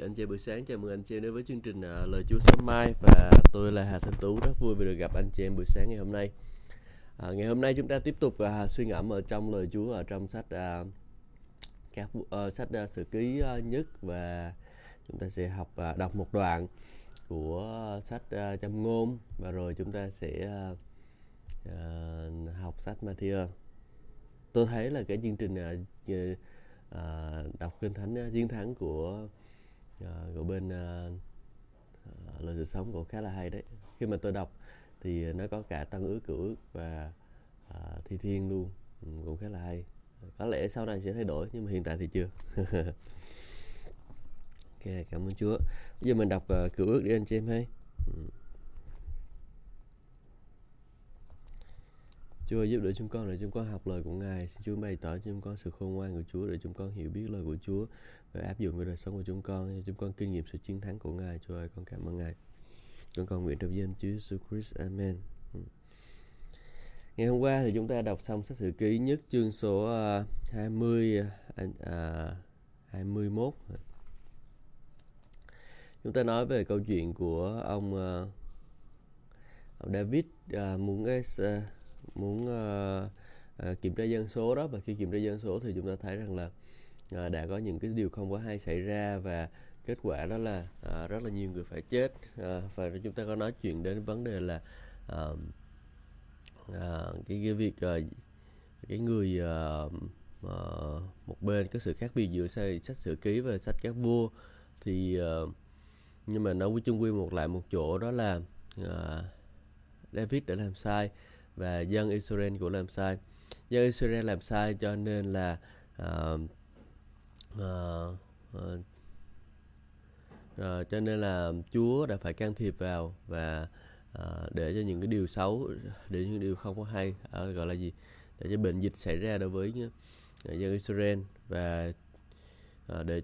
anh chị buổi sáng chào mừng anh chị đến với chương trình uh, lời Chúa sáng mai và tôi là Hà Thanh Tú rất vui vì được gặp anh chị em buổi sáng ngày hôm nay. À, ngày hôm nay chúng ta tiếp tục uh, suy ngẫm ở trong lời Chúa ở trong sách uh, các uh, sách uh, sử ký uh, nhất và chúng ta sẽ học uh, đọc một đoạn của uh, sách uh, châm ngôn và rồi chúng ta sẽ uh, uh, học sách Matthew. Tôi thấy là cái chương trình uh, uh, đọc kinh thánh uh, chiến thắng của uh, của bên uh, uh, lời sự sống cũng khá là hay đấy. Khi mà tôi đọc thì nó có cả tăng ước cửu ước và uh, thi thiên luôn. Ừ, cũng khá là hay. Có lẽ sau này sẽ thay đổi nhưng mà hiện tại thì chưa. Ok cảm ơn chúa. Bây giờ mình đọc uh, cửu ước đi anh chị em hay ừ. Chúa giúp đỡ chúng con để chúng con học lời của Ngài. Xin Chúa bày tỏ cho chúng con sự khôn ngoan của Chúa để chúng con hiểu biết lời của Chúa và áp dụng vào đời sống của chúng con. Cho chúng con kinh nghiệm sự chiến thắng của Ngài. Chúa ơi, con cảm ơn Ngài. Con con nguyện trong danh Chúa Jesus Christ. Amen. Ừ. Ngày hôm qua thì chúng ta đọc xong sách sử ký nhất chương số 20 uh, 21. Chúng ta nói về câu chuyện của ông, à, ông David à, muốn à, muốn kiểm tra dân số đó và khi kiểm tra dân số thì chúng ta thấy rằng là à, đã có những cái điều không có hay xảy ra và kết quả đó là à, rất là nhiều người phải chết. À, và chúng ta có nói chuyện đến vấn đề là à, à, cái cái việc à, cái người à, à, một bên có sự khác biệt giữa sách sử ký và sách các vua thì à, nhưng mà nói với chung quy một lại một chỗ đó là à, David đã làm sai và dân Israel cũng làm sai. Dân Israel làm sai cho nên là uh, à, à, à, cho nên là Chúa đã phải can thiệp vào và à, để cho những cái điều xấu để những điều không có hay à, gọi là gì? Để cho bệnh dịch xảy ra đối với ờ, dân Israel và à, để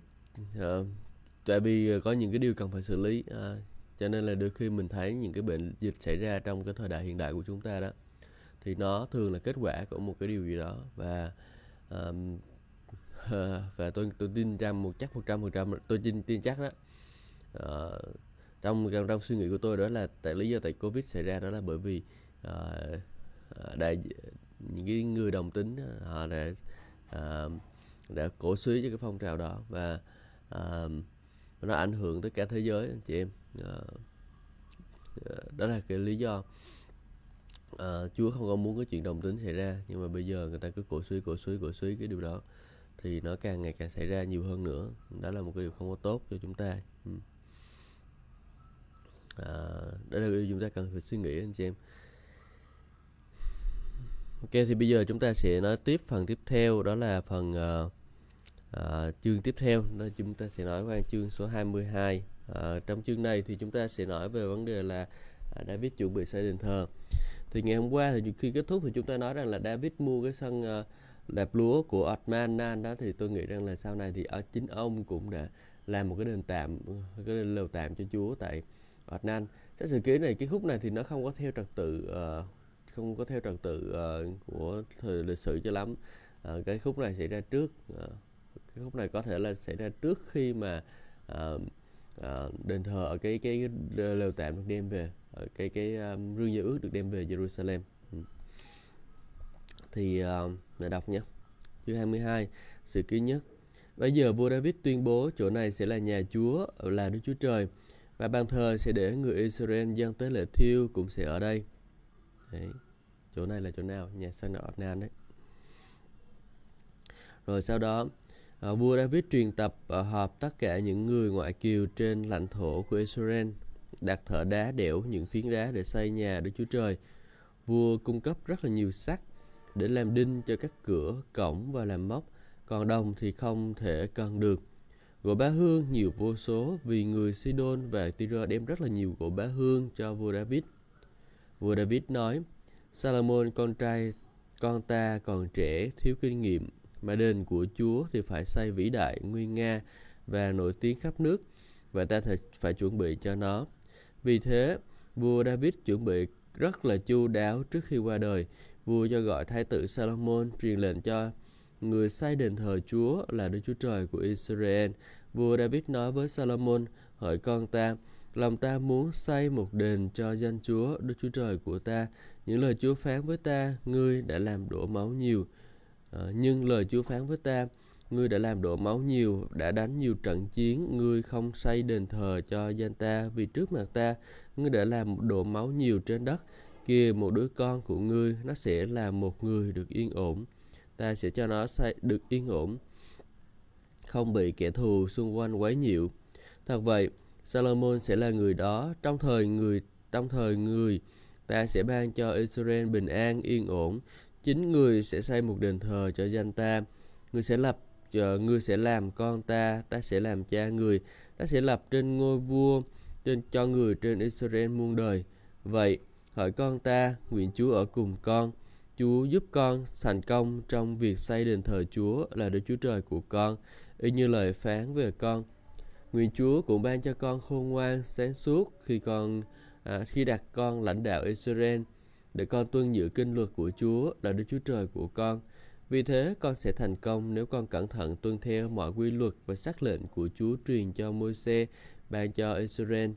à, tại vì có những cái điều cần phải xử lý à, cho nên là đôi khi mình thấy những cái bệnh dịch xảy ra trong cái thời đại hiện đại của chúng ta đó thì nó thường là kết quả của một cái điều gì đó và um, Ờ, và tôi tôi tin rằng một chắc một trăm phần trăm tôi tin tin chắc đó. Uh, trong trong suy nghĩ của tôi đó là tại lý do tại covid xảy ra đó là bởi vì uh, đại những cái người đồng tính họ đã uh, đã cổ suý cho cái phong trào đó và uh, nó ảnh hưởng tới cả thế giới anh chị em. Uh, đó là cái lý do à, Chúa không có muốn cái chuyện đồng tính xảy ra nhưng mà bây giờ người ta cứ cổ suý cổ suý cổ suý cái điều đó thì nó càng ngày càng xảy ra nhiều hơn nữa. Đó là một cái điều không có tốt cho chúng ta. Ừ. à, đó là điều chúng ta cần phải suy nghĩ anh chị em. Ok thì bây giờ chúng ta sẽ nói tiếp phần tiếp theo đó là phần uh, uh, chương tiếp theo. Đó chúng ta sẽ nói qua chương số 22 uh, ờ, trong chương này thì chúng ta sẽ nói về vấn đề là uh, David chuẩn bị xây đền thờ. Thì ngày hôm qua thì khi kết thúc thì chúng ta nói rằng là David mua cái sân uh, đẹp lúa của Otman đó thì tôi nghĩ rằng là sau này thì ở chính ông cũng đã làm một cái đền tạm cái đền lều tạm cho Chúa tại Otman cái sự kiến này cái khúc này thì nó không có theo trật tự uh, không có theo trật tự uh, của thời lịch sử cho lắm. Uh, cái khúc này xảy ra trước uh, cái khúc này có thể là xảy ra trước khi mà uh, uh, đền thờ ở cái cái lều tạm được đem về ở cái cái um, rương giao ước được đem về Jerusalem. Ừ. thì uh, đọc nhé chương 22 sự ký nhất bây giờ vua David tuyên bố chỗ này sẽ là nhà Chúa là Đức Chúa Trời và bàn thờ sẽ để người Israel dân tế lễ thiêu cũng sẽ ở đây đấy. chỗ này là chỗ nào nhà sanh ở nam đấy rồi sau đó à, vua David truyền tập à, họp tất cả những người ngoại kiều trên lãnh thổ của Israel đặt thợ đá đẽo những phiến đá để xây nhà Đức Chúa Trời. Vua cung cấp rất là nhiều sắt để làm đinh cho các cửa, cổng và làm móc, còn đồng thì không thể cần được. Gỗ bá hương nhiều vô số vì người Sidon và Tyre đem rất là nhiều gỗ bá hương cho vua David. Vua David nói, Salomon con trai con ta còn trẻ, thiếu kinh nghiệm, mà đền của Chúa thì phải xây vĩ đại, nguy nga và nổi tiếng khắp nước, và ta phải chuẩn bị cho nó. Vì thế, vua David chuẩn bị rất là chu đáo trước khi qua đời. Vua cho gọi thái tử Salomon truyền lệnh cho người xây đền thờ Chúa là Đức Chúa Trời của Israel Vua David nói với Salomon, hỡi con ta, lòng ta muốn xây một đền cho danh Chúa, Đức Chúa Trời của ta. Những lời Chúa phán với ta, ngươi đã làm đổ máu nhiều. À, nhưng lời Chúa phán với ta, ngươi đã làm đổ máu nhiều, đã đánh nhiều trận chiến, ngươi không xây đền thờ cho danh ta, vì trước mặt ta, ngươi đã làm đổ máu nhiều trên đất. Kia một đứa con của ngươi, nó sẽ là một người được yên ổn. Ta sẽ cho nó xây được yên ổn, không bị kẻ thù xung quanh quấy nhiễu. Thật vậy, Salomon sẽ là người đó. Trong thời người trong thời người ta sẽ ban cho Israel bình an yên ổn. Chính người sẽ xây một đền thờ cho danh ta. Người sẽ lập uh, sẽ làm con ta. Ta sẽ làm cha người. Ta sẽ lập trên ngôi vua trên cho người trên Israel muôn đời. Vậy hỡi con ta nguyện Chúa ở cùng con. Chúa giúp con thành công trong việc xây đền thờ Chúa là Đức Chúa Trời của con y như lời phán về con. Nguyện Chúa cũng ban cho con khôn ngoan sáng suốt khi con à, khi đặt con lãnh đạo Israel để con tuân giữ kinh luật của Chúa là Đức Chúa Trời của con. Vì thế con sẽ thành công nếu con cẩn thận tuân theo mọi quy luật và sắc lệnh của Chúa truyền cho Môi-se ban cho Israel.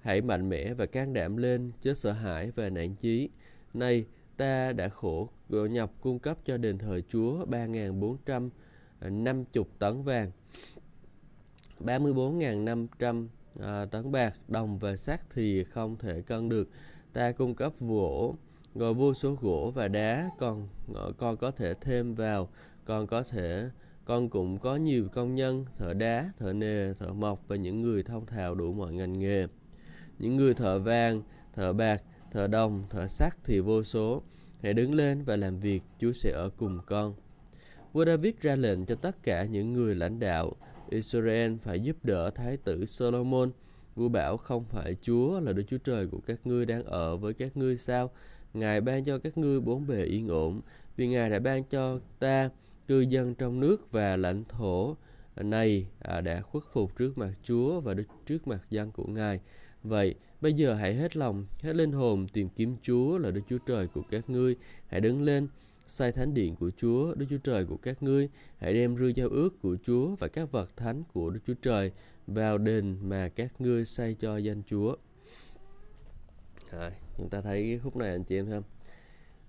Hãy mạnh mẽ và can đảm lên, chớ sợ hãi và nản chí. Nay, ta đã khổ nhọc cung cấp cho đền thờ Chúa 3.450 tấn vàng, 34.500 à, tấn bạc, đồng và sắt thì không thể cân được. Ta cung cấp gỗ rồi vô số gỗ và đá còn ờ, con có thể thêm vào con có thể con cũng có nhiều công nhân thợ đá thợ nề thợ mộc và những người thông thạo đủ mọi ngành nghề những người thợ vàng thợ bạc thợ đồng thợ sắt thì vô số. Hãy đứng lên và làm việc chúa sẽ ở cùng con. Vua david ra lệnh cho tất cả những người lãnh đạo israel phải giúp đỡ thái tử solomon. Vua bảo không phải chúa là đức chúa trời của các ngươi đang ở với các ngươi sao? Ngài ban cho các ngươi bốn bề yên ổn, vì Ngài đã ban cho ta cư dân trong nước và lãnh thổ này à, đã khuất phục trước mặt Chúa và trước mặt dân của Ngài. Vậy, bây giờ hãy hết lòng, hết linh hồn tìm kiếm Chúa là Đức Chúa Trời của các ngươi. Hãy đứng lên, xây thánh điện của Chúa, Đức Chúa Trời của các ngươi. Hãy đem rư giao ước của Chúa và các vật thánh của Đức Chúa Trời vào đền mà các ngươi xây cho danh Chúa. À, chúng ta thấy cái khúc này anh chị em thấy không?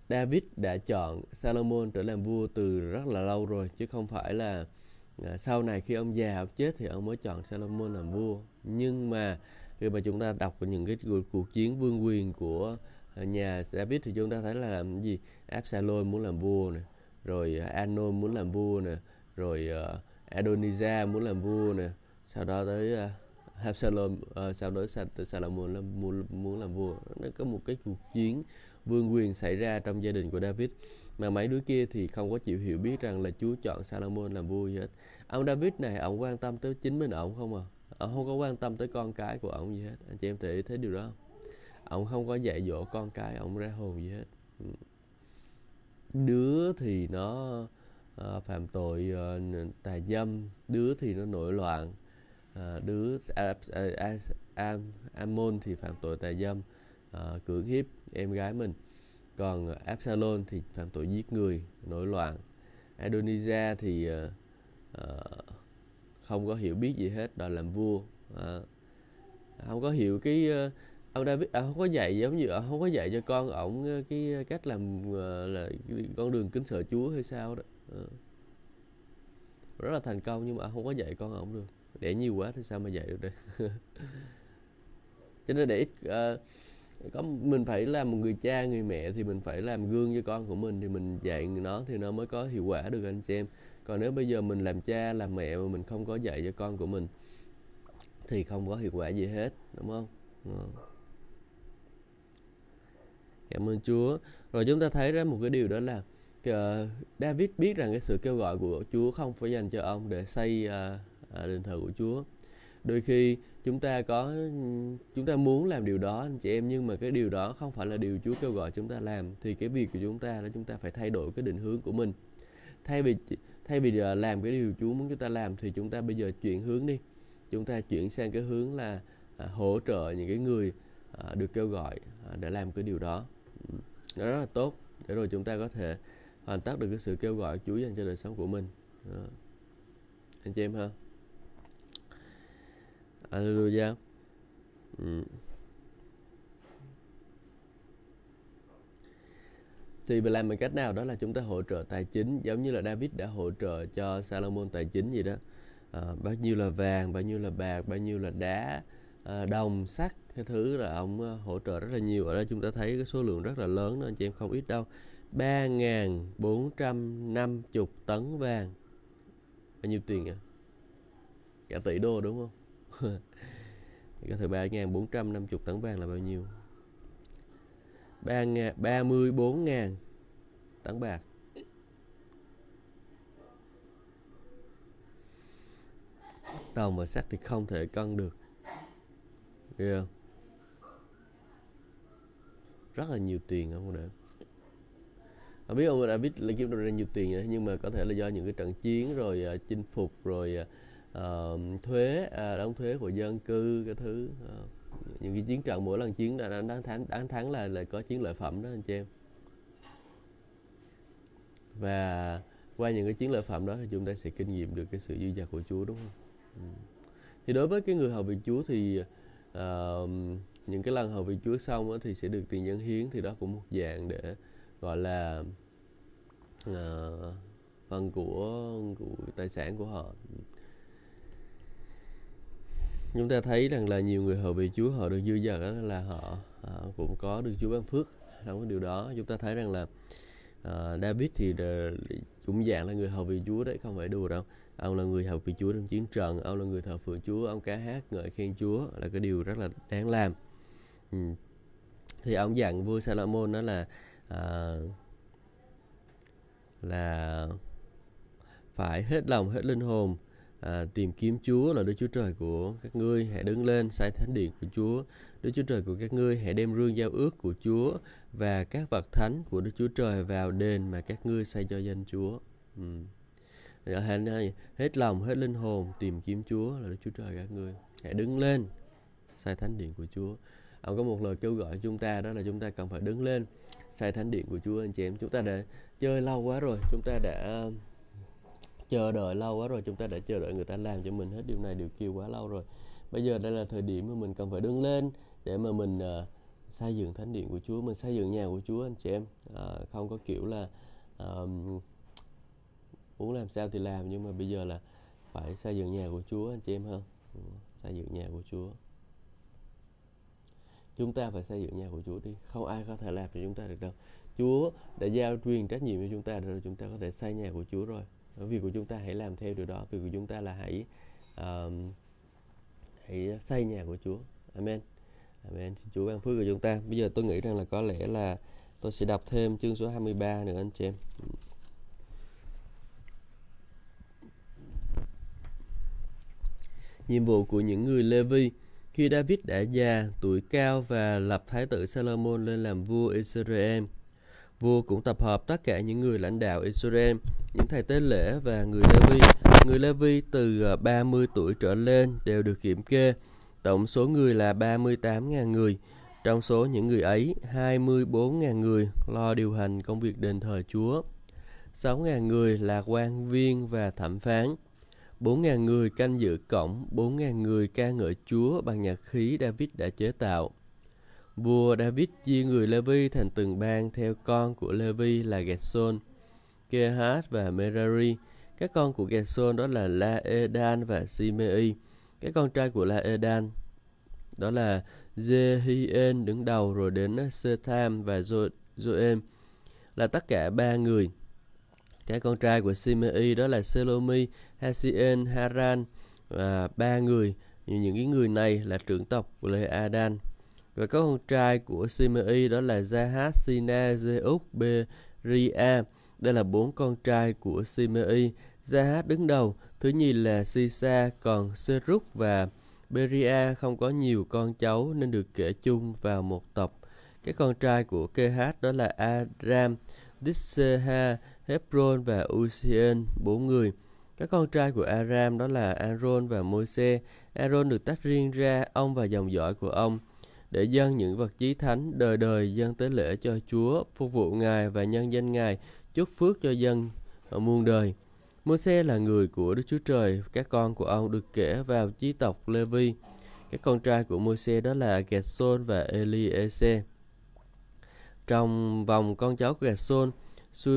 David đã chọn Salomon trở làm vua từ rất là lâu rồi chứ không phải là à, sau này khi ông già ông chết thì ông mới chọn Salomon làm vua. Nhưng mà khi mà chúng ta đọc những cái cuộc chiến vương quyền của à, nhà David thì chúng ta thấy là làm gì? Absalom muốn làm vua này, rồi Anon muốn làm vua nè, rồi à, Adonijah muốn làm vua nè, sau đó tới à, Absalom uh, sau đó Salomon là muốn, muốn làm vua. Nó có một cái cuộc chiến vương quyền xảy ra trong gia đình của David. Mà mấy đứa kia thì không có chịu hiểu biết rằng là Chúa chọn Salomon làm vua gì hết. Ông David này ông quan tâm tới chính mình ông không à? Ông không có quan tâm tới con cái của ông gì hết. Anh chị em thể thấy điều đó không? Ông không có dạy dỗ con cái ông ra hồn gì hết. Ừ. Đứa thì nó à, phạm tội à, tà dâm. Đứa thì nó nổi loạn. À, đứa Amon thì phạm tội tà dâm. À, cưỡng hiếp em gái mình. Còn Absalom thì phạm tội giết người nổi loạn. Adonijah thì à, à, không có hiểu biết gì hết đòi làm vua. À, không có hiểu cái uh, ông David à, không có dạy giống như à, không có dạy cho con ổng ờ, cái ờ, cách làm uh, là con đường kính sợ Chúa hay sao đó. À. rất là thành công nhưng mà không có dạy con ổng được. Để nhiều quá thì sao mà dạy được đây cho nên để ít uh, có mình phải làm một người cha người mẹ thì mình phải làm gương cho con của mình thì mình dạy nó thì nó mới có hiệu quả được anh chị em còn nếu bây giờ mình làm cha làm mẹ mà mình không có dạy cho con của mình thì không có hiệu quả gì hết đúng không? Ừ. cảm ơn Chúa. Rồi chúng ta thấy ra một cái điều đó là uh, David biết rằng cái sự kêu gọi của Chúa không phải dành cho ông để xây uh, đền thờ của Chúa. Đôi khi chúng ta có chúng ta muốn làm điều đó anh chị em nhưng mà cái điều đó không phải là điều Chúa kêu gọi chúng ta làm thì cái việc của chúng ta là chúng ta phải thay đổi cái định hướng của mình. Thay vì thay vì ờ, làm cái điều Chúa muốn chúng ta làm thì chúng ta bây giờ chuyển hướng đi chúng ta chuyển sang cái hướng là à, hỗ trợ những cái người à, được kêu gọi à, để làm cái điều đó nó rất là tốt để rồi chúng ta có thể hoàn tất được cái sự kêu gọi Chúa dành cho đời sống của mình đó. anh chị em ha Hallelujah. Ừ. thì làm bằng cách nào? Đó là chúng ta hỗ trợ tài chính giống như là David đã hỗ trợ cho Salomon tài chính gì đó. À, bao nhiêu là vàng bao nhiêu là bạc bao nhiêu là đá à, đồng sắt cái thứ là ông ờ, hỗ trợ rất là nhiều. Ở đây chúng ta thấy cái số lượng rất là lớn đó anh chị em không ít đâu. 3.450 tấn vàng. Bao nhiêu tiền à cả tỷ đô đúng không? Có thể 3.450 tấn vàng là bao nhiêu? 34.000 tấn bạc. Đồng và sắt thì không thể cân được. Yeah. Rất là nhiều tiền không để Không biết ông đã biết là kiếm được ra nhiều tiền nữa, nhưng mà có thể là do những cái trận chiến rồi uh, chinh phục rồi uh, thuế uh, đóng thuế của dân cư cái thứ uh, những cái chiến trận mỗi lần chiến đã đáng thắng đáng thắng là là có chiến lợi phẩm đó anh chị em và qua những cái chiến lợi phẩm đó thì chúng ta sẽ kinh nghiệm được cái sự dư dật của Chúa đúng không? Ừ. Thì đối với cái người hầu việc Chúa thì uh, những cái lần hầu việc Chúa xong đó, thì sẽ được tiền nhân hiến thì đó cũng một dạng để gọi là uh, phần của, của tài sản của họ chúng ta thấy rằng là nhiều người hầu việc Chúa họ được dư dật đó là họ, họ cũng có được Chúa ban phước. Trong cái điều đó. Chúng ta thấy rằng là uh, David thì cũng dạng là người hầu việc Chúa đấy không phải đùa đâu. Ông là người hầu việc Chúa trong chiến trận ông là người thờ phượng Chúa ông ca hát ngợi khen Chúa là cái điều rất là đáng làm. Ừ. thì ông dặn vua Salomon đó là uh, là phải hết lòng hết linh hồn à, tìm kiếm Chúa là Đức Chúa Trời của các ngươi hãy đứng lên sai thánh điện của Chúa. Đức Chúa Trời của các ngươi hãy đem rương giao ước của Chúa và các vật thánh của Đức Chúa Trời vào đền mà các ngươi xây cho danh Chúa. Ừ. Dạ, hãy hết lòng hết linh hồn tìm kiếm Chúa là Đức Chúa Trời các ngươi. Hãy đứng lên sai thánh điện của Chúa. Ông có một lời kêu gọi chúng ta đó là chúng ta cần phải đứng lên sai thánh điện của Chúa anh chị em. Chúng ta đã chơi lâu quá rồi chúng ta đã chờ đợi lâu quá rồi chúng ta đã chờ đợi người ta làm cho mình hết. Điều này điều kia quá lâu rồi. Bây giờ đây là thời điểm mà mình cần phải đứng lên để mà mình uh, xây dựng thánh điện của Chúa mình xây dựng nhà của Chúa anh chị em. Uh, không có kiểu là uh, muốn làm sao thì làm nhưng mà bây giờ là phải xây dựng nhà của Chúa anh chị em hơn xây dựng nhà của Chúa. Chúng ta phải xây dựng nhà của Chúa đi. Không ai có thể làm cho chúng ta được đâu. Chúa đã giao truyền trách nhiệm cho chúng ta rồi chúng ta có thể xây nhà của Chúa rồi việc của chúng ta hãy làm theo điều đó việc của chúng ta là hãy uh, hãy xây nhà của Chúa. Amen. Amen. Xin Chúa ban phước của chúng ta. Bây giờ tôi nghĩ rằng là có lẽ là tôi sẽ đọc thêm chương số 23 nữa anh chị em. Nhiệm vụ của những người Levi khi David đã già, tuổi cao và lập thái tử Salomon lên làm vua Israel. Vua cũng tập hợp tất cả những người lãnh đạo Israel những thầy tế lễ và người Lê Vi. Người Lê Vi từ ờ, 30 tuổi trở lên đều được kiểm kê. Tổng số người là 38.000 người. Trong số những người ấy, 24.000 người lo điều hành công việc đền thờ Chúa. 6.000 người là quan viên và thẩm phán. 4.000 người canh giữ cổng, 4.000 người ca ngợi Chúa bằng nhạc khí David đã chế tạo. Vua David chia người Levi thành từng bang theo con của Levi là Gerson. Kehat và Merari. Các con của Gerson đó là Laedan và Simei. Các con trai của Laedan đó là Jehien đứng đầu rồi đến Setham và Joem là tất cả ba người. Các con trai của Simei đó là Selomi, Hasien, Haran và ba người. Những cái người này là trưởng tộc của Lê Adan. Và có con trai của Simei đó là Zahat, Sina, Zeus, Beria đây là bốn con trai của Simei. Zahat đứng đầu, thứ nhì là Sisa, còn Seruk và Beria không có nhiều con cháu nên được kể chung vào một tộc. Các con trai của Kehat đó là Aram, Disseha, Hebron và Usien, bốn người. Các con trai của Aram đó là Aaron và Môi-se. Aaron được tách riêng ra, ông và dòng dõi của ông, để dâng những vật chí thánh đời đời dâng tế lễ cho Chúa, phục vụ Ngài và nhân danh Ngài, chúc phước cho dân ở muôn đời. Môi-se là người của Đức Chúa Trời, các con của ông được kể vào chí tộc Lê-vi. Các con trai của Môi-se đó là Gerson và Eliezer. Trong vòng con cháu của Gerson,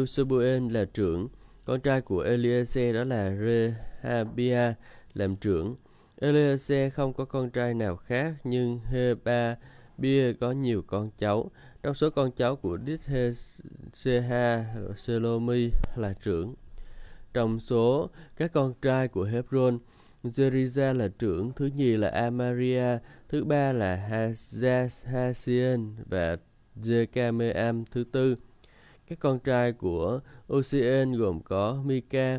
Subuel là trưởng, con trai của Eliezer đó là Rehabia làm trưởng. Eliezer không có con trai nào khác nhưng Heba Bia có nhiều con cháu. Trong số con cháu của Dithseha, Selomi là trưởng. Trong số các con trai của Hebron, Jeriza là trưởng, thứ nhì là Amaria, thứ ba là Hazazhasian và Jekameam thứ tư. Các con trai của Ocean gồm có Mika,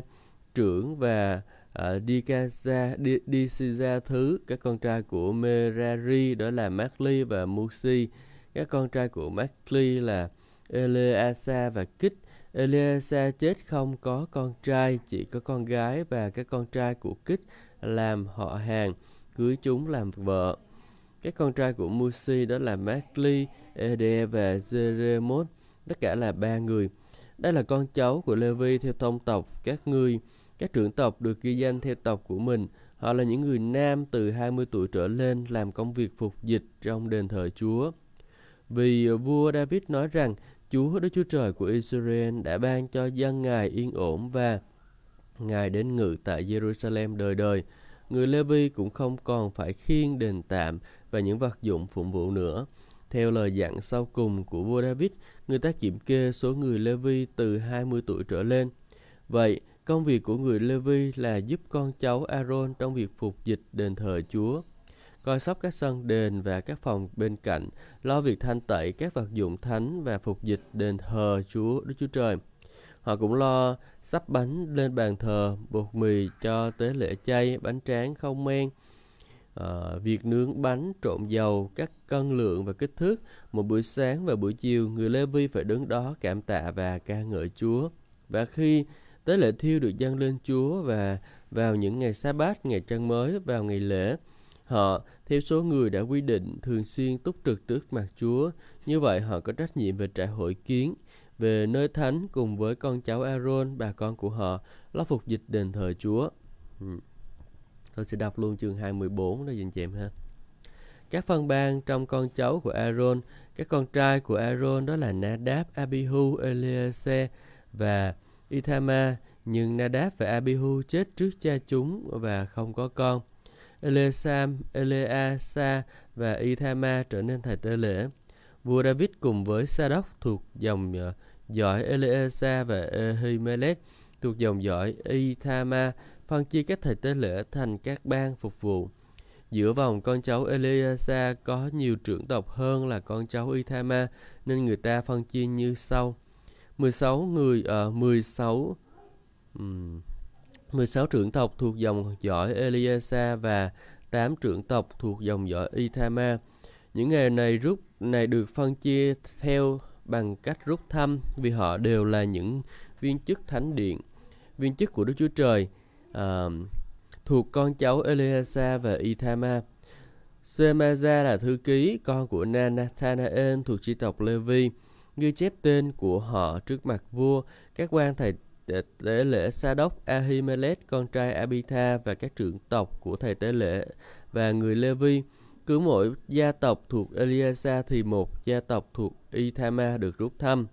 trưởng và Ờ, uh, Dikaza, Disiza thứ, các con trai của Merari đó là Macli và Musi, các con trai của Macli là Eleasa và Kích. Eleasa chết không có con trai, chỉ có con gái và các con trai của Kích làm họ hàng, cưới chúng làm vợ. Các con trai của Musi đó là Macli, Ede và Jeremot, tất cả là ba người. Đây là con cháu của Levi theo tông tộc các ngươi. Các trưởng tộc được ghi danh theo tộc của mình. Họ là những người nam từ 20 tuổi trở lên làm công việc phục dịch trong đền thờ Chúa. Vì vua David nói rằng Chúa Đức Chúa Trời của Israel đã ban cho dân Ngài yên ổn và Ngài đến ngự tại Jerusalem đời đời. Người Levi cũng không còn phải khiêng đền tạm và những vật dụng phụng vụ nữa. Theo lời dặn sau cùng của vua David, người ta kiểm kê số người Levi từ 20 tuổi trở lên. Vậy, công việc của người Levi là giúp con cháu Aaron trong việc phục dịch đền thờ Chúa coi sóc các sân đền và các phòng bên cạnh, lo việc thanh tẩy các vật dụng thánh và phục dịch đền thờ Chúa Đức Chúa Trời. Họ cũng lo sắp bánh lên bàn thờ, bột mì cho tế lễ chay, bánh tráng không men, à, việc nướng bánh trộn dầu, các cân lượng và kích thước. Một buổi sáng và buổi chiều, người Lê Vi phải đứng đó cảm tạ và ca ngợi Chúa. Và khi tế lễ thiêu được dâng lên Chúa và vào những ngày sa bát, ngày trăng mới, vào ngày lễ, Họ, theo số người đã quy định, thường xuyên túc trực trước mặt Chúa. Như vậy họ có trách nhiệm về trại hội kiến, về nơi thánh cùng với con cháu Aaron, bà con của họ, lo phục dịch đền thờ Chúa. Ừ. Tôi sẽ đọc luôn chương 214 đó dành chị em ha. Các phân ban trong con cháu của Aaron, các con trai của Aaron đó là Nadab, Abihu, Eleazar và Ithama, nhưng Nadab và Abihu chết trước cha chúng và không có con. Elesam, Eleasa và Ithama trở nên thầy tế lễ. Vua David cùng với Sadoc thuộc dòng ờ, dõi Eleasa và Ehimelech thuộc dòng dõi Ithama phân chia các thầy tế lễ thành các bang phục vụ. Giữa vòng con cháu Eleasa có nhiều trưởng tộc hơn là con cháu Ithama nên người ta phân chia như sau. 16 người ở uh, 16 um, 16 trưởng tộc thuộc dòng dõi Eliasa và 8 trưởng tộc thuộc dòng dõi Ithama. Những nghề này rút này được phân chia theo bằng cách rút thăm vì họ đều là những viên chức thánh điện, viên chức của Đức Chúa Trời uh, thuộc con cháu Eliasa và Ithama. Semaza là thư ký, con của Nathanael thuộc chi tộc Levi, ghi chép tên của họ trước mặt vua, các quan thầy tế lễ Sa đốc Ahimelech con trai Abitha và các trưởng tộc của thầy tế lễ và người Levi. Cứ mỗi gia tộc thuộc Eliasa thì một gia tộc thuộc Ithama được rút thăm.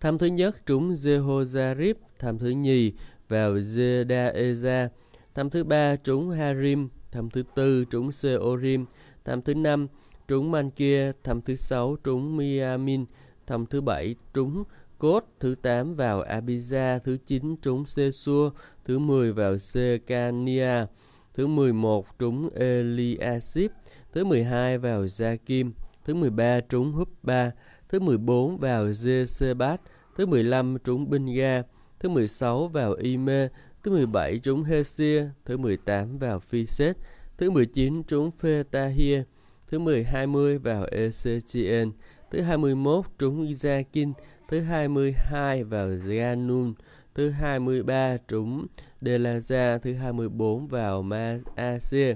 Thăm thứ nhất trúng Jehozarib, thăm thứ nhì vào Zedaeza, thăm thứ ba trúng Harim, thăm thứ tư trúng Seorim, thăm thứ năm trúng Mankia, thăm thứ sáu trúng Miamin, thăm thứ bảy trúng Cốt, thứ 8 vào Abiza, thứ 9 trúng Sesua, thứ 10 vào Sekania, thứ 11 trúng Eliasip, thứ 12 vào Jakim, thứ 13 trúng Hupba, thứ 14 vào Jesebat, thứ 15 trúng Binga, thứ 16 vào Ime, thứ 17 trúng Hesia, thứ 18 vào Phiset, thứ 19 trúng Phetahia, thứ 10 20 vào Ezechien, thứ 21 trúng Izakin, thứ 22 vào Ganun, thứ 23 trúng Delaza, thứ 24 vào Maasia.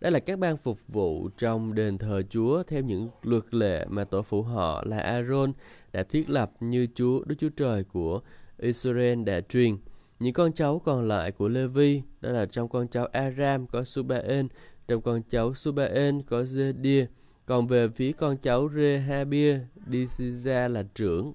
Đây là các bang phục vụ trong đền thờ Chúa theo những luật lệ mà tổ phụ họ là Aaron đã thiết lập như Chúa Đức Chúa Trời của Israel đã truyền. Những con cháu còn lại của Levi, đó là trong con cháu Aram có Subaen, trong con cháu Subaen có Zedia, còn về phía con cháu Rehabia, Disiza là trưởng.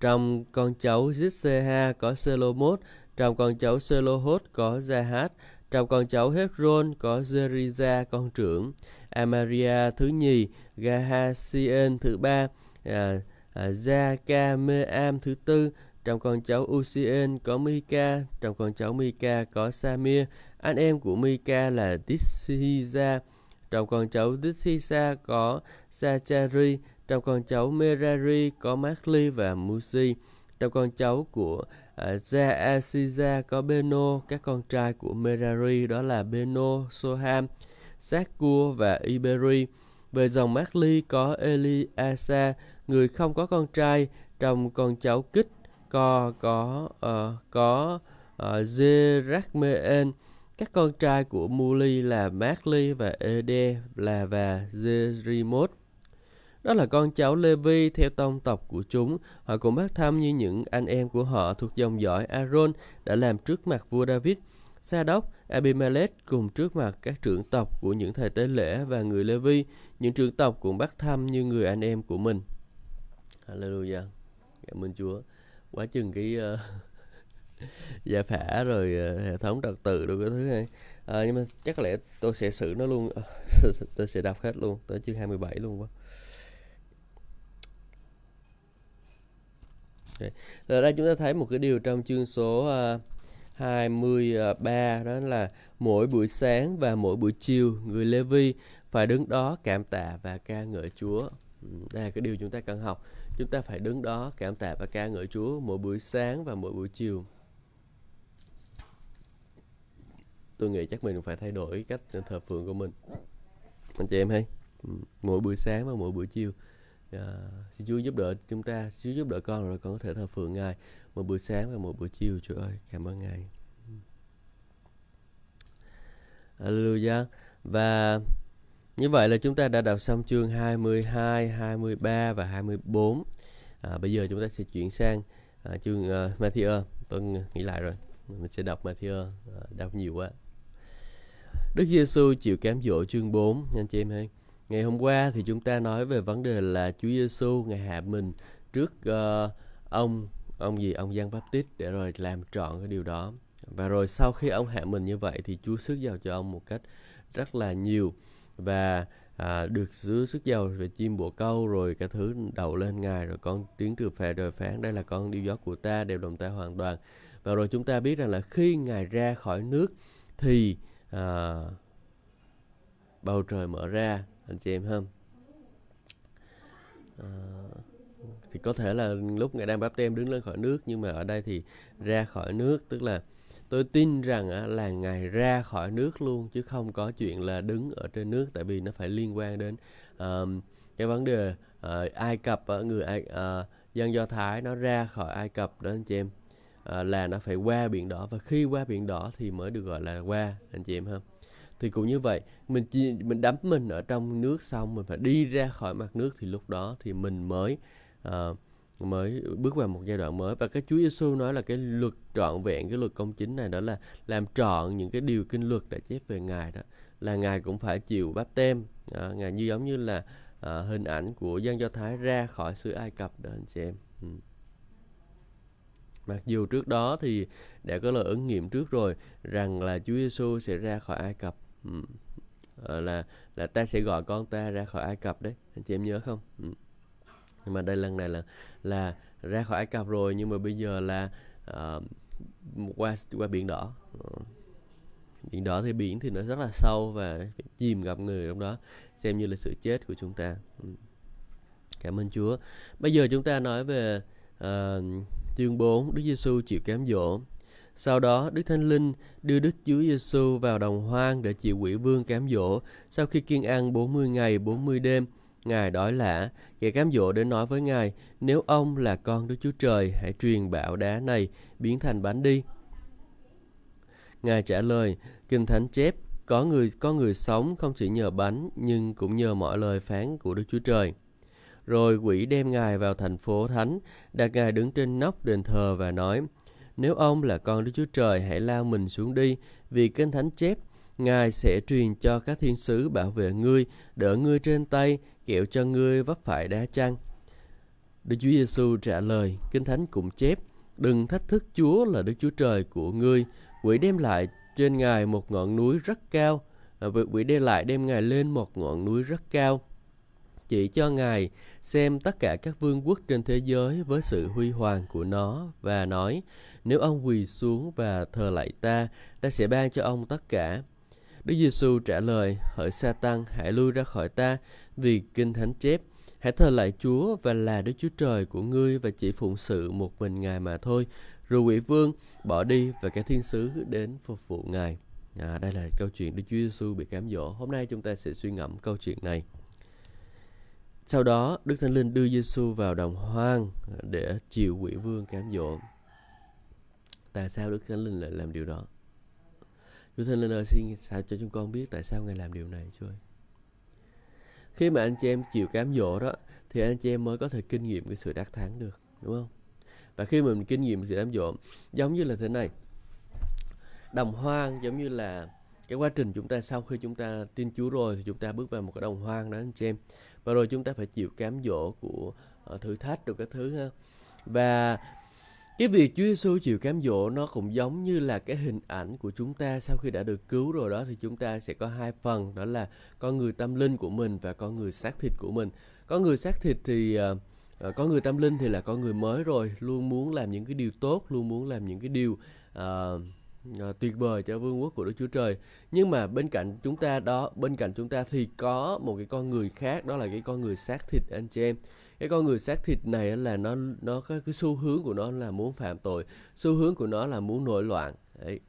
Trong con cháu Zitseha có Selomot, trong con cháu Selohot có Zahat, trong con cháu Hebron có Zeriza con trưởng, Amaria thứ nhì, Gahasien thứ ba, à, à, Zakameam thứ tư, trong con cháu Usien có Mika, trong con cháu Mika có Samir, anh em của Mika là Tishiza, trong con cháu Tishisa có Sachari, trong con cháu Merari có Makli và Musi, trong con cháu của uh, có Beno, các con trai của Merari đó là Beno, Soham, Sakur và Iberi. Về dòng Makli có Eliasa, người không có con trai, trong con cháu Kích co có uh, có uh, các con trai của Muli là Makli và Ede là và Zerimot. Đó là con cháu Levi theo tông tộc của chúng. Họ cũng bắt thăm như những anh em của họ thuộc dòng dõi Aaron đã làm trước mặt vua David. Sa đốc, Abimelech cùng trước mặt các trưởng tộc của những thầy tế lễ và người Levi. Những trưởng tộc cũng bắt thăm như người anh em của mình. Hallelujah. Cảm ơn Chúa. Quá chừng cái ờ, uh, giải phả rồi uh, hệ thống trật tự rồi cái thứ này. À, nhưng mà chắc có lẽ tôi sẽ xử nó luôn. tôi sẽ đọc hết luôn tới chương 27 luôn quá. Okay. Đây chúng ta thấy một cái điều trong chương số uh, 23 đó là mỗi buổi sáng và mỗi buổi chiều người Lê Vi phải đứng đó cảm tạ và ca ngợi Chúa. Ừ, đây là cái điều chúng ta cần học. Chúng ta phải đứng đó cảm tạ và ca ngợi Chúa mỗi buổi sáng và mỗi buổi chiều. Tôi nghĩ chắc mình phải thay đổi cách thờ phượng của mình. Anh chị em hay? Ừ, mỗi buổi sáng và mỗi buổi chiều à, xin Chúa giúp đỡ chúng ta Chúa giúp đỡ con rồi con có thể thờ phượng Ngài một buổi sáng và một buổi chiều Chúa ơi cảm ơn Ngài ừ. Hallelujah và như vậy là chúng ta đã đọc xong chương 22, 23 và 24 à, bây giờ chúng ta sẽ chuyển sang à, chương uh, Matthew. Tôi nghĩ lại rồi. Mình sẽ đọc Matthew à, đọc nhiều quá. Đức Giêsu chịu cám dỗ chương 4 anh chị em ơi. Ngày hôm qua thì chúng ta nói về vấn đề là Chúa Giêsu ngày hạ mình trước uh, ông ông gì? Ông Giăng Baptist để rồi làm trọn cái điều đó. Và rồi sau khi ông hạ mình như vậy thì Chúa sức giàu cho ông một cách rất là nhiều và à, được dưới sức giàu về chim bồ câu rồi cả thứ đậu lên ngài rồi con tiếng từ phệ đời phán. Đây là con điêu gió của ta đều đồng ta hoàn toàn. Và rồi chúng ta biết rằng là khi ngài ra khỏi nước thì à, bầu trời mở ra. Anh chị em không? À, thì có thể là lúc ngài đang báp tem đứng lên khỏi nước nhưng mà ở đây thì ra khỏi nước tức là tôi tin rằng là ngài ra khỏi nước luôn chứ không có chuyện là đứng ở trên nước tại vì nó phải liên quan đến um, cái vấn đề uh, ai cập người ai uh, dân do thái nó ra khỏi ai cập đó anh chị em. Uh, là nó phải qua biển đỏ và khi qua biển đỏ thì mới được gọi là qua anh chị em không thì cũng như vậy mình chỉ mình đắm mình ở trong nước xong mình phải đi ra khỏi mặt nước thì lúc đó thì mình mới uh, mới bước vào một giai đoạn mới. Và cái Chúa Giêsu nói là cái luật trọn vẹn cái luật công chính này đó là làm trọn những cái điều kinh luật đã chép về ngài đó. Là ngài cũng phải chịu báp tem à, ngài như giống như là à, hình ảnh của dân do thái ra khỏi xứ ai cập đó anh chị em. Ừ. mặc dù trước đó thì đã có lời ứng nghiệm trước rồi rằng là Chúa Giêsu sẽ ra khỏi ai cập. Ừ. à, là là ta sẽ gọi con ta ra khỏi ai cập đấy. Anh chị em nhớ không? Ừ nhưng mà đây lần này là là ra khỏi Ai Cập rồi nhưng mà bây giờ là uh, qua qua biển đỏ. Uh, biển đỏ thì biển thì nó rất là sâu và chìm gặp người trong đó xem như là sự chết của chúng ta. Ừ. Cảm ơn Chúa. Bây giờ chúng ta nói về uh, chương 4 Đức Giêsu chịu cám dỗ. Sau đó, Đức Thánh Linh đưa Đức Chúa Giêsu vào đồng hoang để chịu quỷ vương cám dỗ. Sau khi kiên ăn 40 ngày 40 đêm, Ngài đói lạ, kẻ cám dỗ đến nói với Ngài, nếu ông là con Đức Chúa Trời, hãy truyền bạo đá này biến thành bánh đi. Ngài trả lời, Kinh Thánh chép, có người có người sống không chỉ nhờ bánh nhưng cũng nhờ mọi lời phán của Đức Chúa Trời. Rồi quỷ đem Ngài vào thành phố thánh, đặt Ngài đứng trên nóc đền thờ và nói, nếu ông là con Đức Chúa Trời hãy lao mình xuống đi, vì Kinh Thánh chép, Ngài sẽ truyền cho các thiên sứ bảo vệ ngươi, đỡ ngươi trên tay, kẹo cho ngươi vấp phải đá chăng. Đức Chúa Giêsu trả lời, Kinh Thánh cũng chép, đừng thách thức Chúa là Đức Chúa Trời của ngươi. Quỷ đem lại trên Ngài một ngọn núi rất cao, à, quỷ đem lại đem Ngài lên một ngọn núi rất cao. Chỉ cho Ngài xem tất cả các vương quốc trên thế giới với sự huy hoàng của nó và nói, nếu ông quỳ xuống và thờ lạy ta, ta sẽ ban cho ông tất cả. Đức Giêsu trả lời, hỡi Sa-tăng, hãy lui ra khỏi ta, vì Kinh Thánh chép, hãy thờ lại Chúa và là Đức Chúa Trời của ngươi và chỉ phụng sự một mình Ngài mà thôi. Rồi quỷ vương bỏ đi và các thiên sứ đến phục vụ Ngài. À, đây là câu chuyện Đức Chúa Giêsu bị cám dỗ. Hôm nay chúng ta sẽ suy ngẫm câu chuyện này. Sau đó, Đức Thánh Linh đưa Giêsu vào đồng hoang để chịu quỷ vương cám dỗ. Tại sao Đức Thánh Linh lại làm điều đó? Chúa Thánh Linh ơi xin sao cho chúng con biết tại sao Ngài làm điều này Chúa ơi. Khi mà anh chị em chịu cám dỗ đó thì anh chị em mới có thể kinh nghiệm cái sự đắc thắng được, đúng không? Và khi mà mình kinh nghiệm sự cám dỗ giống như là thế này. Đồng hoang giống như là cái quá trình chúng ta sau khi chúng ta tin Chúa rồi thì chúng ta bước vào một cái đồng hoang đó anh chị em. Và rồi chúng ta phải chịu cám dỗ của uh, thử thách được các thứ ha. Và cái việc Chúa Giêsu chịu cám dỗ nó cũng giống như là cái hình ảnh của chúng ta sau khi đã được cứu rồi đó thì chúng ta sẽ có hai phần đó là con người tâm linh của mình và con người xác thịt của mình. Con người xác thịt thì uh, con người tâm linh thì là con người mới rồi, luôn muốn làm những cái điều tốt, luôn muốn làm những cái điều uh, uh, tuyệt vời cho vương quốc của Đức Chúa Trời. Nhưng mà bên cạnh chúng ta đó, bên cạnh chúng ta thì có một cái con người khác đó là cái con người xác thịt anh chị em cái con người xác thịt này là nó nó có cái xu hướng của nó là muốn phạm tội xu hướng của nó là muốn nổi loạn đấy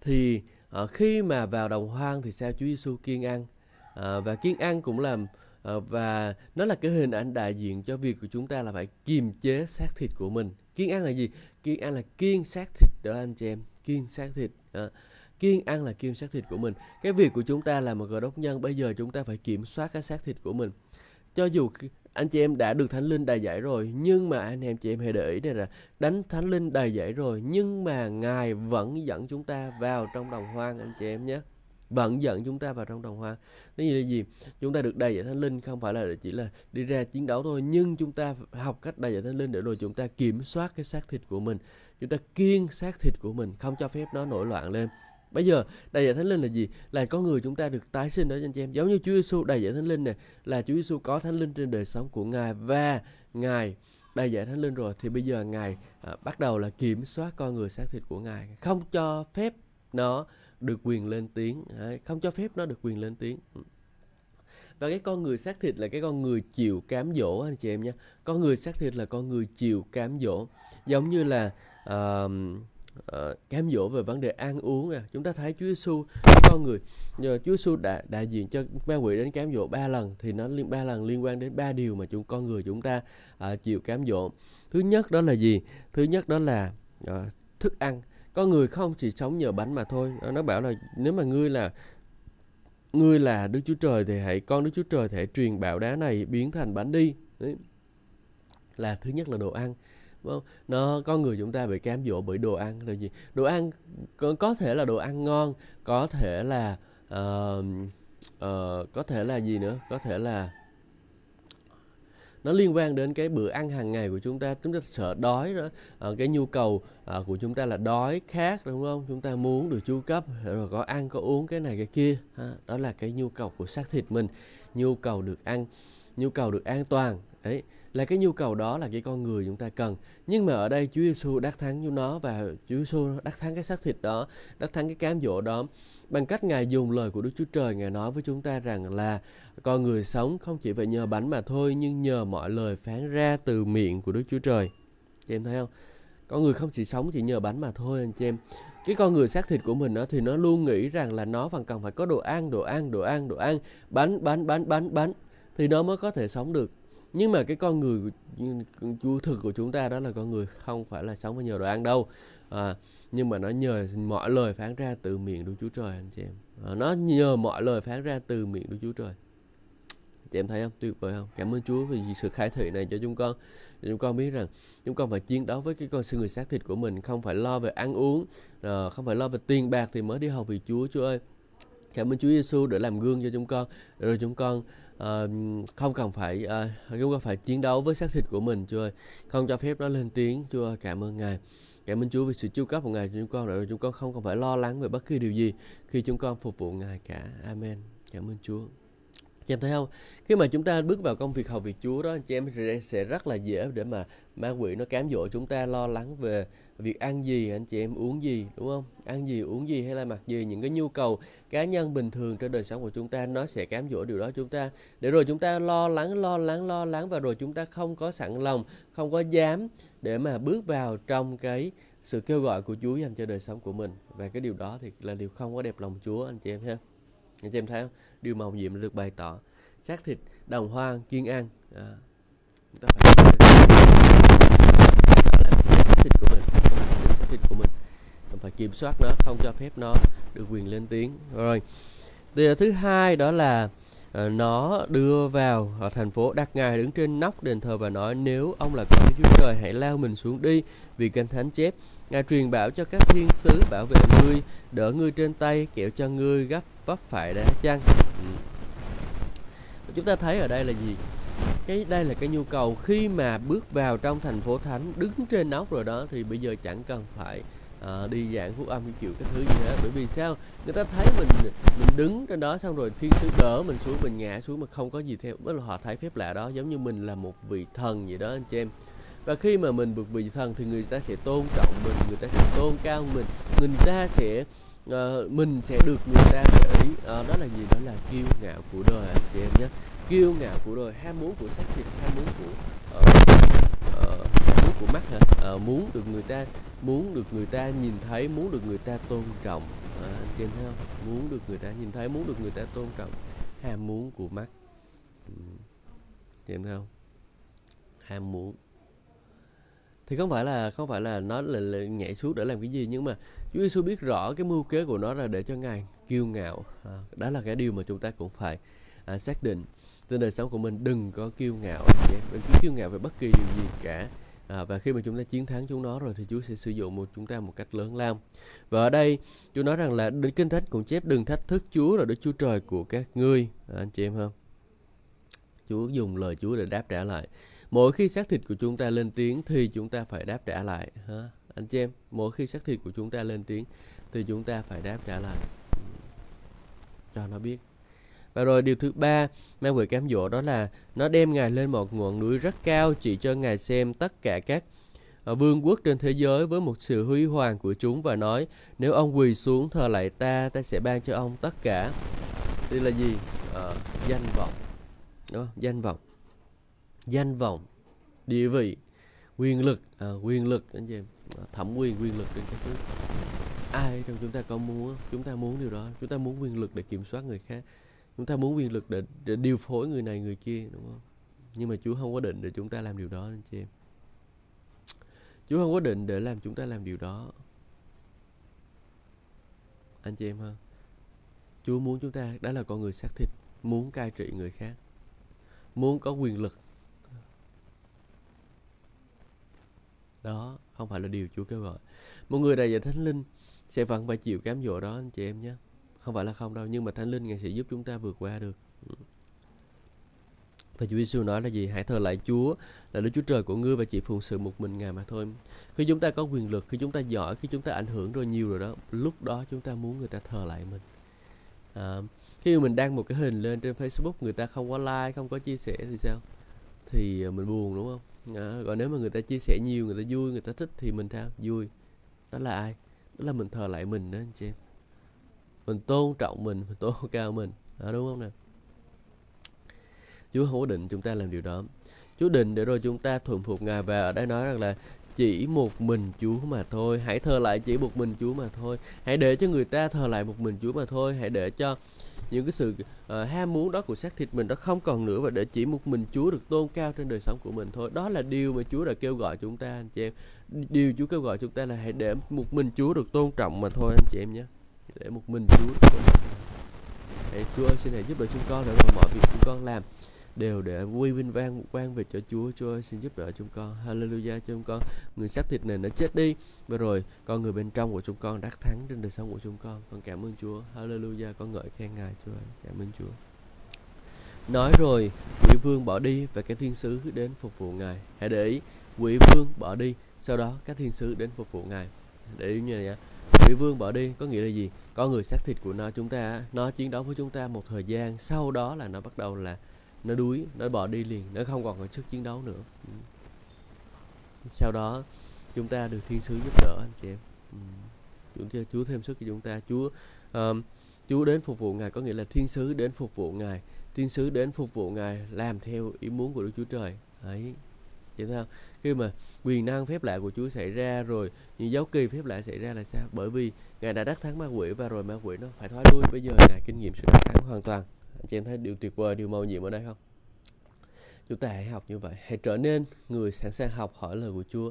thì à, khi mà vào đồng hoang thì sao Chúa Giêsu kiên ăn? À, và kiên ăn cũng làm à, và nó là cái hình ảnh đại diện cho việc của chúng ta là phải kiềm chế xác thịt của mình. Kiên ăn là gì? Kiên ăn là kiên xác thịt đó anh chị em kiên xác thịt à, kiên ăn là kiên xác thịt của mình. Cái việc của chúng ta là một người đốc nhân bây giờ chúng ta phải kiểm soát cái xác thịt của mình. Cho dù anh chị em đã được thánh linh đầy dạy rồi, nhưng mà anh em chị em hãy để ý đây là đánh thánh linh đầy dạy rồi, nhưng mà ngài vẫn dẫn chúng ta vào trong đồng hoang anh chị em nhé. Vẫn dẫn chúng ta vào trong đồng hoang. Thế là gì? Chúng ta được đầy dạy thánh linh không phải là chỉ là đi ra chiến đấu thôi, nhưng chúng ta học cách đầy dạy thánh linh để rồi chúng ta kiểm soát cái xác thịt của mình. Chúng ta kiêng xác thịt của mình, không cho phép nó nổi loạn lên. Bây giờ đầy dạy thánh linh là gì? Là có người chúng ta được tái sinh đó anh chị em. Giống như Chúa Giêsu đầy dạy thánh linh này là Chúa Giêsu có thánh linh trên đời sống của Ngài và Ngài đầy dạy thánh linh rồi thì bây giờ Ngài à, bắt đầu là kiểm soát con người xác thịt của Ngài, không cho phép nó được quyền lên tiếng, không cho phép nó được quyền lên tiếng. Và cái con người xác thịt là cái con người chịu cám dỗ anh chị em nhé. Con người xác thịt là con người chịu cám dỗ. Giống như là uh, uh, cám dỗ về vấn đề ăn uống à chúng ta thấy Chúa Giêsu con người nhờ Chúa Giêsu đã đại diện cho ma quỷ đến cám dỗ ba lần thì nó liên ba lần liên quan đến ba điều mà chúng con người chúng ta uh, chịu cám dỗ. Thứ nhất đó là gì? Thứ nhất đó là uh, thức ăn. Con người không chỉ sống nhờ bánh mà thôi. Nó bảo là nếu mà ngươi là ngươi là Đức Chúa Trời thì hãy con Đức Chúa Trời thể truyền bảo đá này biến thành bánh đi. Đấy. là thứ nhất là đồ ăn không? nó con người chúng ta bị cám dỗ bởi đồ ăn là gì. Đồ ăn có, có thể là đồ ăn ngon có thể là uh, uh, có thể là gì nữa? Có thể là nó liên quan đến cái bữa ăn hàng ngày của chúng ta. Chúng ta sợ đói đó. À, cái nhu cầu à, của chúng ta là đói khát đúng không? Chúng ta muốn được chu cấp rồi có ăn có uống cái này cái kia. Ha. đó là cái nhu cầu của xác thịt mình. Nhu cầu được ăn nhu cầu được an toàn. Đấy là cái nhu cầu đó là cái con người chúng ta cần. Nhưng mà ở đây Chúa Giêsu đắc thắng cho nó và Chúa Giêsu đắc thắng cái xác thịt đó, đắc thắng cái cám dỗ đó. Bằng cách ngài dùng lời của Đức Chúa Trời, ngài nói với chúng ta rằng là con người sống không chỉ phải nhờ bánh mà thôi, nhưng nhờ mọi lời phán ra từ miệng của Đức Chúa Trời. Chị em thấy không? Con người không chỉ sống chỉ nhờ bánh mà thôi, anh chị em. Cái con người xác thịt của mình đó thì nó luôn nghĩ rằng là nó vẫn cần phải có đồ ăn đồ ăn đồ ăn đồ ăn. Bánh bánh bánh bánh bánh. Thì nó mới có thể sống được nhưng mà cái con người chúa thực của chúng ta đó là con người không phải là sống với nhờ đồ ăn đâu. À, nhưng mà nó nhờ mọi lời phán ra từ miệng Đức Chúa Trời anh chị em. À, nó nhờ mọi lời phán ra từ miệng Đức Chúa Trời. Chị em thấy không? Tuyệt vời không? Cảm ơn Chúa vì sự khai thị này cho chúng con. Chúng con biết rằng chúng con phải chiến đấu với cái con sư người xác thịt của mình không phải lo về ăn uống à, không phải lo về tiền bạc thì mới đi học vì Chúa Chúa ơi. Cảm ơn Chúa Giêsu để làm gương cho chúng con rồi chúng con uh, không cần phải uh, chúng ta phải chiến đấu với xác thịt của mình Chúa ơi không cho phép nó lên tiếng Chúa ơi cảm ơn Ngài Cảm ơn Chúa vì sự chu cấp của Ngài cho chúng con rồi chúng con không cần phải lo lắng về bất kỳ điều gì khi chúng con phục vụ Ngài cả. Amen. Cảm ơn Chúa. Chị em thấy không? Khi mà chúng ta bước vào công việc hầu việc Chúa đó, chị em sẽ rất là dễ để mà ma quỷ nó cám dỗ chúng ta lo lắng về việc ăn gì, anh chị em uống gì, đúng không? Ăn gì, uống gì hay là mặc gì, những cái nhu cầu cá nhân bình thường trên đời sống của chúng ta nó sẽ cám dỗ điều đó chúng ta. Để rồi chúng ta lo lắng, lo lắng, lo lắng và rồi chúng ta không có sẵn lòng, không có dám để mà bước vào trong cái sự kêu gọi của Chúa dành cho đời sống của mình và cái điều đó thì là điều không có đẹp lòng Chúa anh chị em ha anh chị em thấy không điều màu nhiệm được bày tỏ. Xác thịt đồng hoang kiên ăn à, chúng ta phải xác thịt của mình xác thịt của mình. Mình phải kiểm soát nó không cho phép nó được quyền lên tiếng. Rồi điều thứ hai đó là uh, nó đưa vào ở thành phố đặt ngài đứng trên nóc đền thờ và nói nếu ông là con Chúa trời hãy lao mình xuống đi vì kinh thánh chép. Ngài truyền bảo cho các thiên sứ bảo vệ ngươi đỡ ngươi trên tay kẹo cho ngươi gấp vấp phải đá chăng? Ừ. chúng ta thấy ở đây là gì? Cái đây là cái nhu cầu. Khi mà bước vào trong thành phố thánh đứng trên nóc rồi đó thì bây giờ chẳng cần phải à, đi giảng phúc âm chịu cái thứ gì hết. Bởi vì sao? Người ta thấy mình mình đứng trên đó xong rồi thiên sứ đỡ mình xuống mình ngã xuống mà không có gì theo bất là họ thấy phép lạ đó giống như mình là một vị thần vậy đó anh chị em. Và khi mà mình bực vị thần thì người ta sẽ tôn trọng mình người ta sẽ tôn cao mình người ta sẽ uh, mình sẽ được người ta để ý. Uh, đó là gì? Đó là kiêu ngạo của đời anh chị em nhé. Kiêu ngạo của đời ham muốn của xác thịt ham muốn của uh, uh, muốn của mắt hả? Uh, muốn được người ta muốn được người ta nhìn thấy muốn được người ta tôn trọng. À, anh chị em thấy không? Muốn được người ta nhìn thấy muốn được người ta tôn trọng. Ham muốn của mắt. Ừ. chị em thấy không? Ham muốn thì không phải là không phải là nó là, là nhảy xuống để làm cái gì nhưng mà Chúa Giêsu biết rõ cái mưu kế của nó là để cho ngài kiêu ngạo. À, đó là cái điều mà chúng ta cũng phải à, xác định. Trên đời sống của mình đừng có kiêu ngạo đừng có kiêu ngạo về bất kỳ điều gì cả. À, và khi mà chúng ta chiến thắng chúng nó rồi thì Chúa sẽ sử dụng một chúng ta một cách lớn lao. Và ở đây Chúa nói rằng là kinh thánh cũng chép đừng thách thức Chúa rồi Đức Chúa Trời của các ngươi. À, anh chị em không? Chúa dùng lời Chúa để đáp trả lại mỗi khi xác thịt của chúng ta lên tiếng thì chúng ta phải đáp trả lại ha anh chị em mỗi khi xác thịt của chúng ta lên tiếng thì chúng ta phải đáp trả lại. Cho nó biết. Và rồi điều thứ ba mang quỷ cám dỗ đó là nó đem ngài lên một ngọn núi rất cao chỉ cho ngài xem tất cả các ờ, vương quốc trên thế giới với một sự huy hoàng của chúng và nói nếu ông quỳ xuống thờ lại ta ta sẽ ban cho ông tất cả. Đây là gì? À, danh vọng. Đó danh vọng danh vọng địa vị quyền lực à, quyền lực anh chị em thẩm quyền quyền lực trên các thứ. Ai trong chúng ta có muốn chúng ta muốn điều đó chúng ta muốn quyền lực để kiểm soát người khác chúng ta muốn quyền lực để, để điều phối người này người kia đúng không? Nhưng mà Chúa không có định để chúng ta làm điều đó anh chị em. Chúa không có định để làm chúng ta làm điều đó. Anh chị em ha. Chúa muốn chúng ta đó là con người xác thịt muốn cai trị người khác muốn có quyền lực. Đó không phải là điều Chúa kêu gọi một người đầy dạy thánh linh sẽ vẫn phải chịu cám dỗ đó anh chị em nhé không phải là không đâu nhưng mà thánh linh ngài sẽ giúp chúng ta vượt qua được và Chúa Giêsu nói là gì? Hãy thờ lại Chúa là Đức Chúa Trời của ngươi và chỉ phụng sự một mình Ngài mà thôi. Khi chúng ta có quyền lực, khi chúng ta giỏi, khi chúng ta ảnh hưởng rồi nhiều rồi đó, lúc đó chúng ta muốn người ta thờ lại mình. À, khi mình đăng một cái hình lên trên Facebook người ta không có like, không có chia sẻ thì sao? Thì à, mình buồn đúng không? À, rồi nếu mà người ta chia sẻ nhiều người ta vui người ta thích thì mình sao vui. Đó là ai? Đó là mình thờ lại mình đó anh chị em. Mình tôn trọng mình mình tôn cao mình. À, đúng không nào? Chúa không có định chúng ta làm điều đó. Chúa định để rồi chúng ta thuận phục Ngài và ở đây nói rằng là chỉ một mình Chúa mà thôi. Hãy thờ lại chỉ một mình Chúa mà thôi. Hãy để cho người ta thờ lại một mình Chúa mà thôi. Hãy để cho những cái sự uh, ham muốn đó của xác thịt mình đó không còn nữa và để chỉ một mình Chúa được tôn cao trên đời sống của mình thôi. Đó là điều mà Chúa đã kêu gọi chúng ta anh chị em. Điều Chúa kêu gọi chúng ta là hãy để một mình Chúa được tôn trọng mà thôi anh chị em nhé. Để một mình Chúa được tôn trọng. Hãy Chúa ơi xin hãy giúp đỡ chúng con để mọi việc chúng con làm đều để quy vinh vang quan về cho Chúa. Chúa ơi, xin giúp đỡ chúng con. Hallelujah cho chúng con. Người xác thịt này nó chết đi và rồi con người bên trong của chúng con đắc thắng trên đời sống của chúng con. Con cảm ơn Chúa. Hallelujah. Con ngợi khen Ngài Chúa ơi. Cảm ơn Chúa. Nói rồi, quỷ vương bỏ đi và các thiên sứ đến phục vụ Ngài. Hãy để ý, quỷ vương bỏ đi, sau đó các thiên sứ đến phục vụ Ngài. Để ý như này nhé. Quỷ vương bỏ đi có nghĩa là gì? Con người xác thịt của nó chúng ta, nó chiến đấu với chúng ta một thời gian, sau đó là nó bắt đầu là nó đuối, nó bỏ đi liền, nó không còn có sức chiến đấu nữa. Ừ. Sau đó chúng ta được thiên sứ giúp đỡ anh chị em. Ừ. Chúa, Chúa thêm sức cho chúng ta. Chúa um, Chúa đến phục vụ Ngài có nghĩa là thiên sứ đến phục vụ Ngài thiên sứ đến phục vụ ngài làm theo ý muốn của đức chúa trời ấy sao? khi mà quyền năng phép lạ của chúa xảy ra rồi những dấu kỳ phép lạ xảy ra là sao bởi vì ngài đã đắc thắng ma quỷ và rồi ma quỷ nó phải thoái lui bây giờ ngài kinh nghiệm sự đắc thắng hoàn toàn chị em thấy điều tuyệt vời điều màu nhiệm ở đây không chúng ta hãy học như vậy hãy trở nên người sẵn sàng học hỏi lời của chúa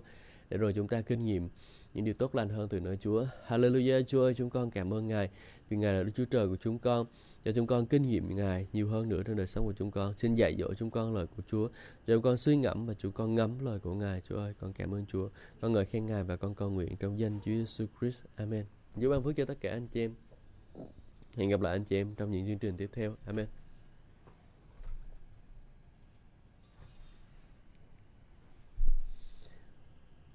để rồi chúng ta kinh nghiệm những điều tốt lành hơn từ nơi Chúa. Hallelujah, Chúa ơi, chúng con cảm ơn Ngài vì Ngài là Đức Chúa Trời của chúng con. Cho chúng con kinh nghiệm Ngài nhiều hơn nữa trong đời sống của chúng con. Xin dạy dỗ chúng con lời của Chúa. Cho chúng con suy ngẫm và chúng con ngắm lời của Ngài. Chúa ơi, con cảm ơn Chúa. Con ngợi khen Ngài và con cầu nguyện trong danh Chúa Jesus Christ. Amen. Chúa ban phước cho tất cả anh chị em. Hẹn gặp lại anh chị em trong những chương trình tiếp theo. Amen.